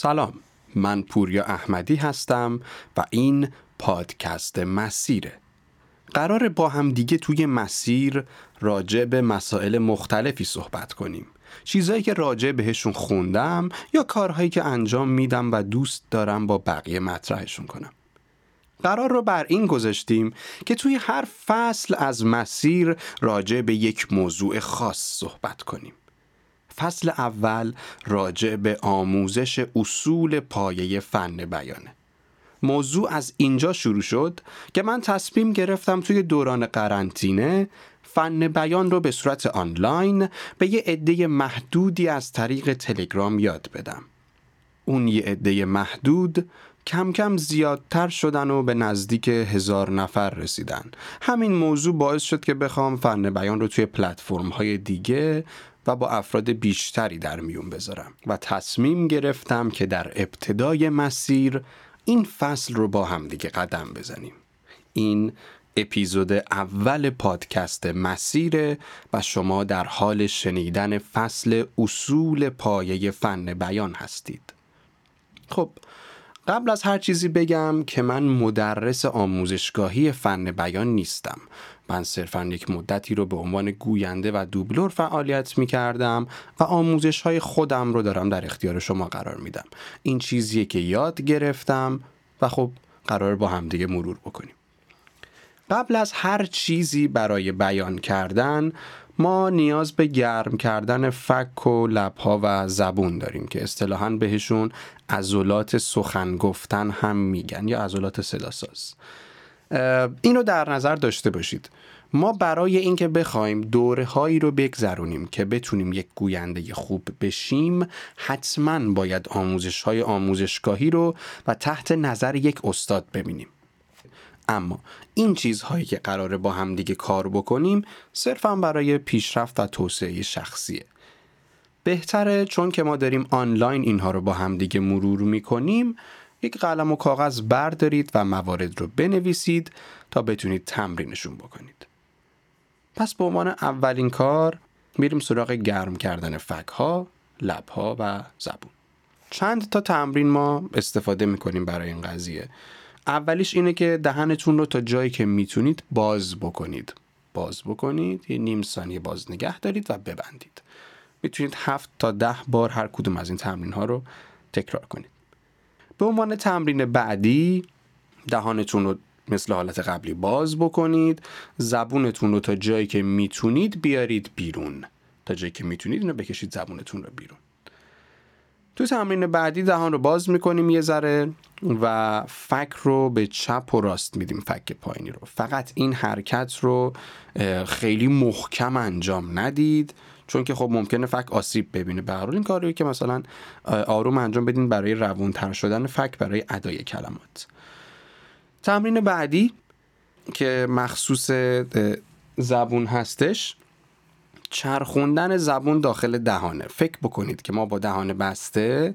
سلام. من پوریا احمدی هستم و این پادکست مسیره. قرار با هم دیگه توی مسیر راجع به مسائل مختلفی صحبت کنیم. چیزهایی که راجع بهشون خوندم یا کارهایی که انجام میدم و دوست دارم با بقیه مطرحشون کنم. قرار رو بر این گذاشتیم که توی هر فصل از مسیر راجع به یک موضوع خاص صحبت کنیم. فصل اول راجع به آموزش اصول پایه فن بیانه. موضوع از اینجا شروع شد که من تصمیم گرفتم توی دوران قرنطینه فن بیان رو به صورت آنلاین به یه عده محدودی از طریق تلگرام یاد بدم. اون یه عده محدود کم کم زیادتر شدن و به نزدیک هزار نفر رسیدن. همین موضوع باعث شد که بخوام فن بیان رو توی پلتفرم های دیگه و با افراد بیشتری در میون بذارم و تصمیم گرفتم که در ابتدای مسیر این فصل رو با هم دیگه قدم بزنیم. این اپیزود اول پادکست مسیره و شما در حال شنیدن فصل اصول پایه فن بیان هستید. خب قبل از هر چیزی بگم که من مدرس آموزشگاهی فن بیان نیستم. من صرفا یک مدتی رو به عنوان گوینده و دوبلور فعالیت می کردم و آموزش های خودم رو دارم در اختیار شما قرار میدم. این چیزیه که یاد گرفتم و خب قرار با همدیگه مرور بکنیم. قبل از هر چیزی برای بیان کردن ما نیاز به گرم کردن فک و لبها و زبون داریم که اصطلاحا بهشون عضلات سخن گفتن هم میگن یا عضلات صداساز. اینو در نظر داشته باشید. ما برای اینکه بخوایم دوره هایی رو بگذرونیم که بتونیم یک گوینده خوب بشیم حتما باید آموزش های آموزشگاهی رو و تحت نظر یک استاد ببینیم. اما این چیزهایی که قراره با هم دیگه کار بکنیم صرفا برای پیشرفت و توسعه شخصیه. بهتره چون که ما داریم آنلاین اینها رو با هم دیگه مرور می‌کنیم یک قلم و کاغذ بردارید و موارد رو بنویسید تا بتونید تمرینشون بکنید. پس به عنوان اولین کار میریم سراغ گرم کردن فک ها، لب ها و زبون. چند تا تمرین ما استفاده می‌کنیم برای این قضیه. اولیش اینه که دهنتون رو تا جایی که می‌تونید باز بکنید. باز بکنید یه نیم ثانیه باز نگه دارید و ببندید. می‌تونید هفت تا ده بار هر کدوم از این تمرین ها رو تکرار کنید. به عنوان تمرین بعدی دهانتون رو مثل حالت قبلی باز بکنید زبونتون رو تا جایی که می‌تونید بیارید بیرون. تا جایی که می‌تونید اینو بکشید زبونتون رو بیرون. تو تمرین بعدی دهان رو باز می‌کنیم یه ذره و فک رو به چپ و راست میدیم فک پایینی رو. فقط این حرکت رو خیلی محکم انجام ندید. چون که خب ممکنه فک آسیب ببینه. به این کاری که مثلا آروم انجام بدین برای روونتر شدن فک برای ادای کلمات. تمرین بعدی که مخصوص زبون هستش چرخوندن زبون داخل دهانه. فکر بکنید که ما با دهان بسته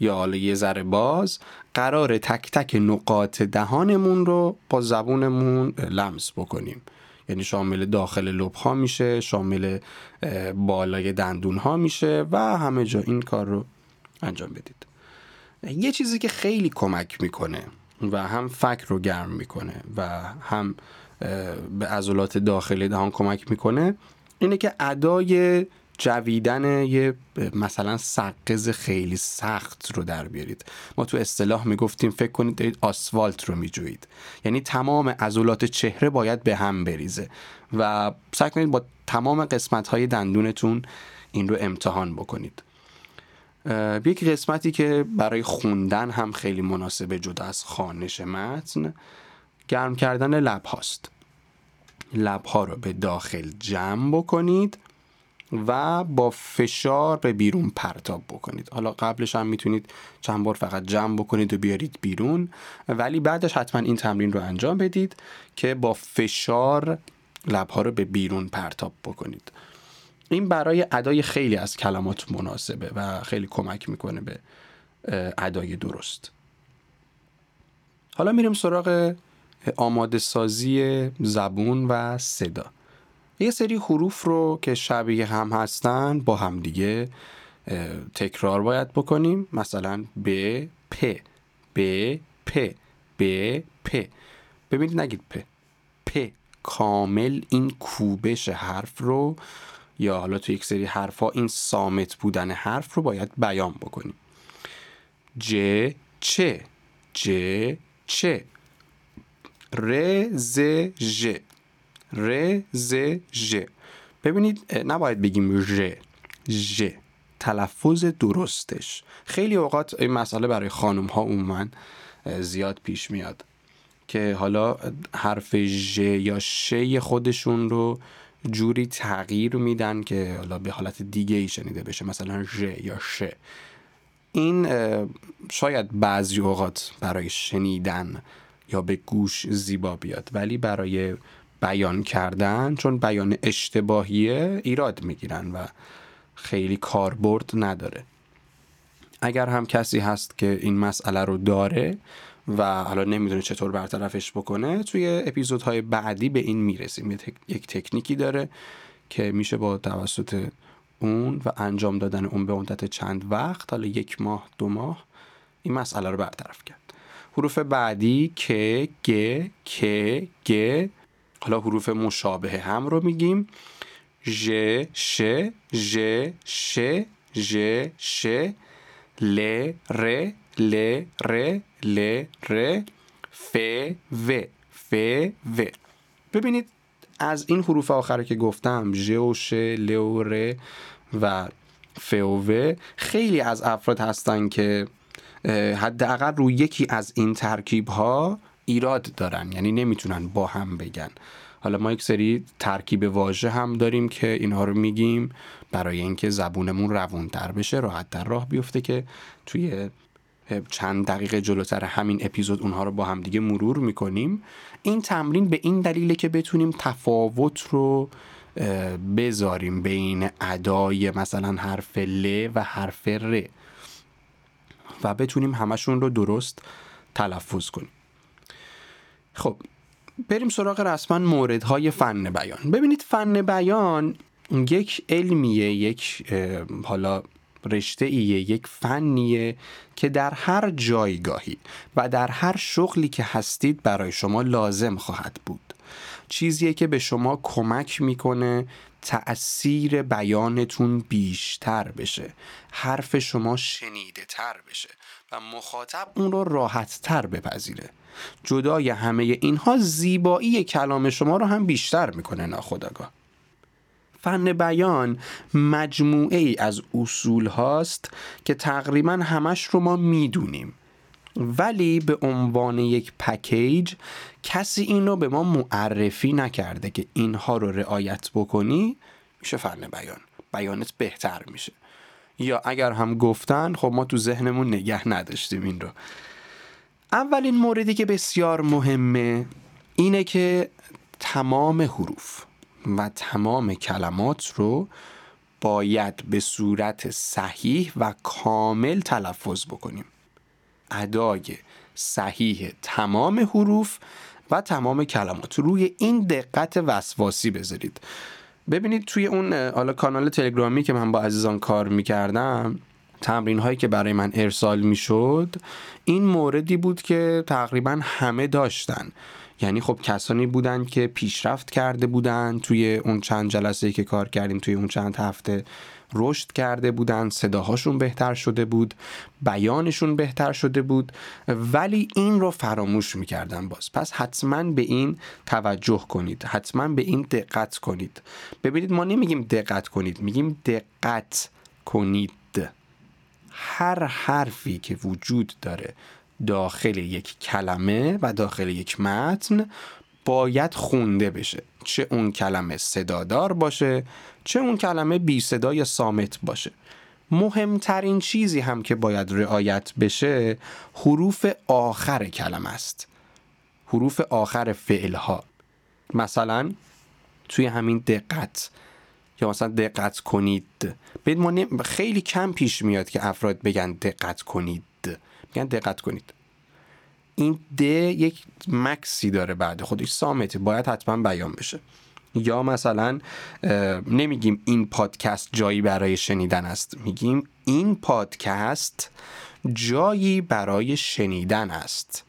یا حالا یه ذره باز قرار تک تک نقاط دهانمون رو با زبونمون لمس بکنیم. یعنی شامل داخل لب ها میشه شامل بالای دندون ها میشه و همه جا این کار رو انجام بدید. یه چیزی که خیلی کمک می‌کنه و هم فک رو گرم می‌کنه و هم به عضلات داخلی دهان کمک می‌کنه اینه که ادای جویدن یه مثلا سقز خیلی سخت رو در بیارید. ما تو اصطلاح می‌گفتیم فکر کنید دارید آسفالت رو میجویید. یعنی تمام عضلات چهره باید به هم بریزه. و سعی کنید با تمام قسمت های دندونتون این رو امتحان بکنید. یک قسمتی که برای خوندن هم خیلی مناسبه جدا از خانش متن گرم کردن لب هاست لب ها رو به داخل جمع بکنید. و با فشار به بیرون پرتاب بکنید. حالا قبلش هم می‌تونید چند بار فقط جمع بکنید و بیارید بیرون. ولی بعدش حتما این تمرین رو انجام بدید که با فشار لبها رو به بیرون پرتاب بکنید. این برای ادای خیلی از کلمات مناسبه و خیلی کمک می‌کنه به ادای درست. حالا میریم سراغ آماده سازی زبون و صدا. یه سری حروف رو که شبیه هم هستن با هم دیگه تکرار باید بکنیم. مثلا ب پ ب پ ب پ. ببینید نگید پ. پ کامل این کوبش حرف رو یا حالا تو یک سری حرفا این سامت بودن حرف رو باید بیان بکنیم. ج چه ج چه ر ز ژ. ر ز ژ. ببینید نباید بگیم ژ. ژ. تلفظ درستش. خیلی اوقات این مسئله برای خانم ها عموما زیاد پیش میاد که حالا حرف ژ یا ش خودشون رو جوری تغییر میدن که حالا به حالت دیگه ای شنیده بشه. مثلا ژ یا ش. این شاید بعضی اوقات برای شنیدن یا به گوش زیبا بیاد ولی برای بیان کردن چون بیان اشتباهیه ایراد می‌گیرن و خیلی کاربرد نداره. اگر هم کسی هست که این مسئله رو داره و حالا نمی‌دونه چطور برطرفش بکنه توی اپیزودهای بعدی به این می‌رسیم. یک تکنیکی داره که میشه با توسط اون و انجام دادن اون به مدت چند وقت حالا یک ماه دو ماه این مسئله رو برطرف کرد. حروف بعدی که گ که گ حالا حروف مشابه هم رو میگیم. ژ ش ژ ش ژ ش ل ر ل ر ل ر ف و ف و. ببینید از این حروف آخر که گفتم ژ و ش ل و ر و ف و و خیلی از افراد هستن که حداقل روی یکی از این ترکیب ها ایراد دارن یعنی نمی‌تونن با هم بگن. حالا ما یک سری ترکیب واژه هم داریم که اینها رو میگیم برای اینکه زبونمون روونتر بشه راحت در راه بیفته که توی چند دقیقه جلوتر همین اپیزود اونها رو با هم دیگه مرور می‌کنیم. این تمرین به این دلیله که بتونیم تفاوت رو بذاریم بین ادای مثلا حرف ل و حرف ر و بتونیم همشون رو درست تلفظ کنیم. خب بریم سراغ رسما موردهای فن بیان. ببینید فن بیان یک علمیه یک حالا رشته ایه یک فنیه که در هر جایگاهی و در هر شغلی که هستید برای شما لازم خواهد بود. چیزیه که به شما کمک می‌کنه تأثیر بیانتون بیشتر بشه. حرف شما شنیده تر بشه. و مخاطب اون رو راحت تر بپذیره. جدای همه اینها زیبایی کلام شما رو هم بیشتر می‌کنه ناخداگاه فن بیان مجموعه ای از اصول هاست که تقریبا همش رو ما می‌دونیم. ولی به عنوان یک پکیج کسی این رو به ما معرفی نکرده که اینها رو رعایت بکنی میشه فن بیان. بیانت بهتر میشه. یا اگر هم گفتن خب ما تو ذهنمون نگه نداشتیم این رو. اولین موردی که بسیار مهمه اینه که تمام حروف و تمام کلمات رو باید به صورت صحیح و کامل تلفظ بکنیم. ادای صحیح تمام حروف و تمام کلمات. روی این دقت وسواسی بذارید. ببینید توی اون حالا کانال تلگرامی که من با عزیزان کار می‌کردم تمرین هایی که برای من ارسال می‌شد این موردی بود که تقریبا همه داشتن. یعنی خب کسانی بودن که پیشرفت کرده بودن توی اون چند جلسه که کار کردیم توی اون چند هفته. رشد کرده بودن صداهاشون بهتر شده بود بیانشون بهتر شده بود ولی این رو فراموش می‌کردن باز. پس حتما به این توجه کنید حتما به این دقت کنید. ببینید ما نمیگیم دقت کنید میگیم دقت کنید. هر حرفی که وجود داره داخل یک کلمه و داخل یک متن باید خونده بشه. چه اون کلمه صدادار باشه چه اون کلمه بی صدا یا سامت باشه. مهمترین چیزی هم که باید رعایت بشه حروف آخر کلمه است. حروف آخر فعل ها مثلا توی همین دقت. یا مثلا دقت کنید. ما خیلی کم پیش میاد که افراد بگن دقت کنید. میگن دقت کنید. این د یک مکسی داره بعد خودش سامته باید حتما بیان بشه. یا مثلا نمیگیم این پادکست جایی برای شنیدن است میگیم این پادکست جایی برای شنیدن است.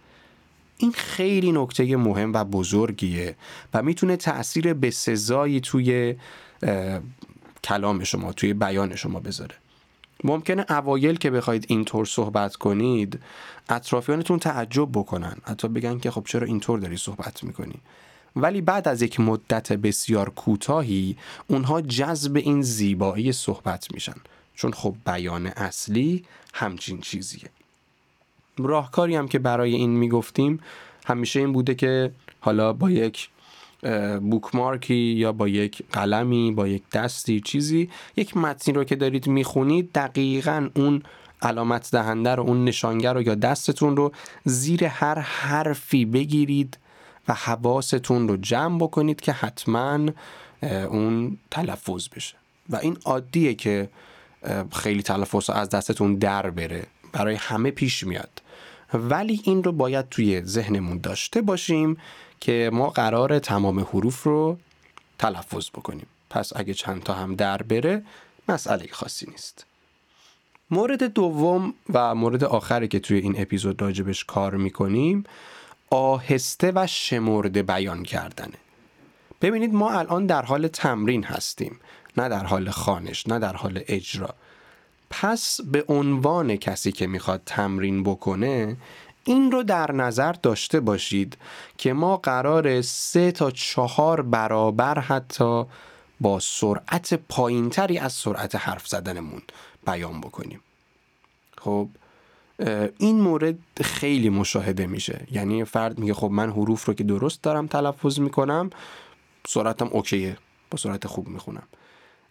این خیلی نکته مهم و بزرگیه و می‌تونه تاثیر به سزایی توی کلام شما توی بیان شما بذاره. ممکنه اوایل که بخواید اینطور صحبت کنید اطرافیانتون تعجب بکنن. حتی بگن که خب چرا اینطور داری صحبت می‌کنی؟ ولی بعد از یک مدت بسیار کوتاهی اونها جذب این زیبایی صحبت میشن. چون خب بیان اصلی همچین چیزیه. راهکاری هم که برای این می‌گفتیم همیشه این بوده که حالا با یک بوکمارکی یا با یک قلمی با یک دستی چیزی. یک متنی رو که دارید می‌خونید دقیقا اون علامت دهنده رو اون نشانگر رو یا دستتون رو زیر هر حرفی بگیرید و حواستون رو جمع بکنید که حتما اون تلفظ بشه. و این عادیه که خیلی تلفظ از دستتون در بره. برای همه پیش میاد. ولی این رو باید توی ذهنمون داشته باشیم که ما قرار تمام حروف رو تلفظ بکنیم. پس اگه چند تا هم در بره مسئله خاصی نیست. مورد دوم و مورد آخری که توی این اپیزود راجبش کار می‌کنیم آهسته و شمرده بیان کردنه. ببینید ما الان در حال تمرین هستیم نه در حال خانش نه در حال اجرا. پس به عنوان کسی که می‌خواد تمرین بکنه این رو در نظر داشته باشید که ما قرار سه تا چهار برابر حتی با سرعت پایینتری از سرعت حرف زدنمون بیان بکنیم. خب این مورد خیلی مشاهده میشه. یعنی فرد میگه خب من حروف رو که درست دارم تلفظ می‌کنم سرعتم اوکیه با سرعت خوب می‌خونم.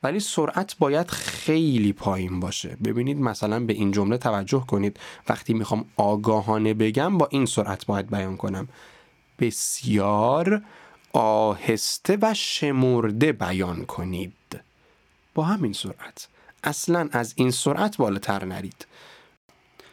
ولی سرعت باید خیلی پایین باشه. ببینید مثلا به این جمله توجه کنید. وقتی می‌خوام آگاهانه بگم با این سرعت باید بیان کنم. بسیار آهسته و شمرده بیان کنید. با همین سرعت. اصلا از این سرعت بالاتر نرید.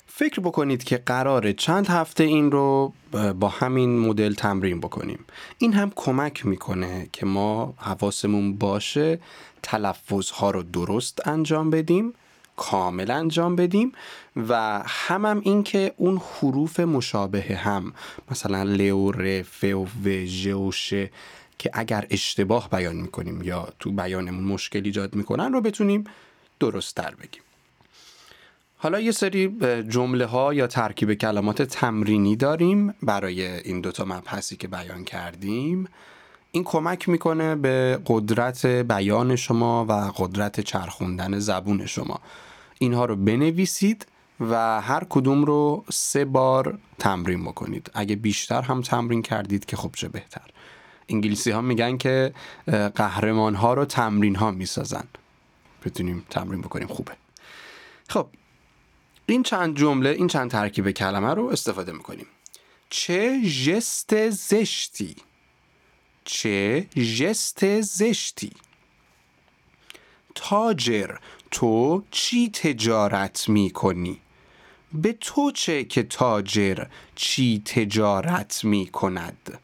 فکر بکنید که قراره چند هفته این رو با همین مدل تمرین بکنیم. این هم کمک می‌کنه که ما حواسمون باشه تلفظ ها رو درست انجام بدیم کامل انجام بدیم و هم هم این که اون حروف مشابه هم مثلا لو ر ف و و ژ و ش که اگر اشتباه بیان می‌کنیم یا تو بیانمون مشکل ایجاد می‌کنن رو بتونیم درست تر بگیم. حالا یه سری جمله ها یا ترکیب کلمات تمرینی داریم برای این دوتا مبحثی که بیان کردیم. این کمک می‌کنه به قدرت بیان شما و قدرت چرخوندن زبون شما. اینها رو بنویسید و هر کدوم رو سه بار تمرین بکنید. اگه بیشتر هم تمرین کردید که خب چه بهتر. انگلیسی ها میگن که قهرمان ها رو تمرین ها می‌سازن. بتونیم تمرین بکنیم خوبه. خب این چند جمله این چند ترکیب کلمه رو استفاده می‌کنیم. چه ژست زشتی؟ چه ژست زشتی تاجر تو چی تجارت می کنی؟ به تو چه که تاجر چی تجارت می کند؟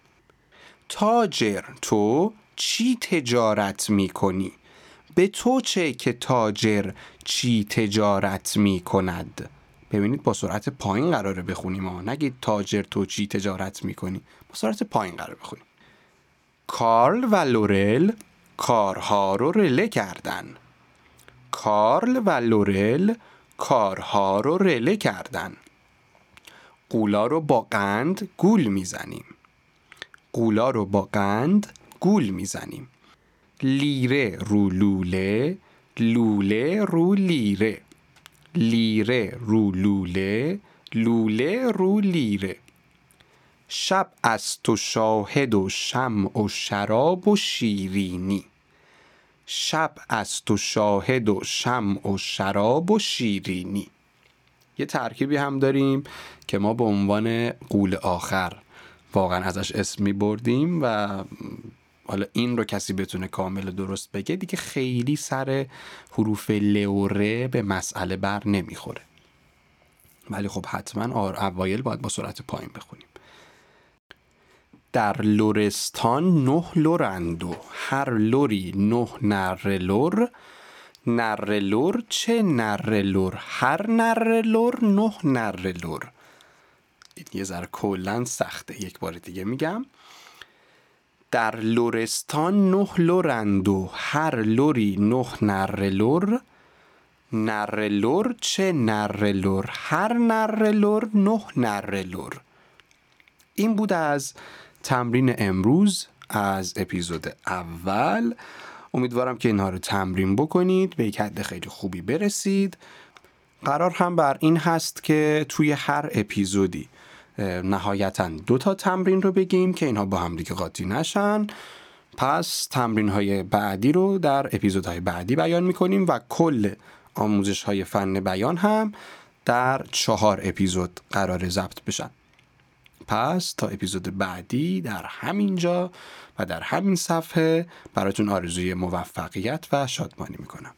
تاجر تو چی تجارت می کنی؟ به تو چه که تاجر چی تجارت می کند؟ ببینید با سرعت پایین قراره بخونیم ها نگید تاجر تو چی تجارت می کنی؟ با سرعت پایین قراره بخونیم کارل و لورل کارها رو رله کردن. کارل و لورل کارها رو رله کردن. قولا رو با قند گول می‌زنیم. قولا رو با قند گول می‌زنیم. لیره رو لوله لوله رو لیره. لیره رو لوله لوله رو لیره. شب از تو شاهد و شم و شراب و شیرینی. شب از تو شاهد و شم و شراب و شیرینی. یه ترکیبی هم داریم که ما به عنوان قول آخر واقعا ازش اسم می بردیم و حالا این رو کسی بتونه کامل درست بگه دیگه خیلی سر حروف لوره به مسئله بر نمی‌خوره. ولی خب حتما اوایل باید با سرعت پایین بخونیم. در لرستان نه لرند و هر لری نه نر لر نر لر چه نر لر هر نر لر نه نر لر این یه ذره کلا سخته. یک بار دیگه میگم. در لرستان نه لرند و هر لری نه نر لر نر لر چه نر لر هر نر لر نه نر لر این بود از تمرین امروز از اپیزود اول. امیدوارم که اینها رو تمرین بکنید به یک حد خیلی خوبی برسید. قرار هم بر این هست که توی هر اپیزودی نهایتا دو تا تمرین رو بگیم که اینها با هم دیگه قاطی نشن. پس تمرین های بعدی رو در اپیزودهای بعدی بیان می‌کنیم و کل آموزش های فن بیان هم در چهار اپیزود قرار ضبط بشن. پس تا اپیزود بعدی در همین جا و در همین صفحه براتون آرزوی موفقیت و شادمانی می‌کنم.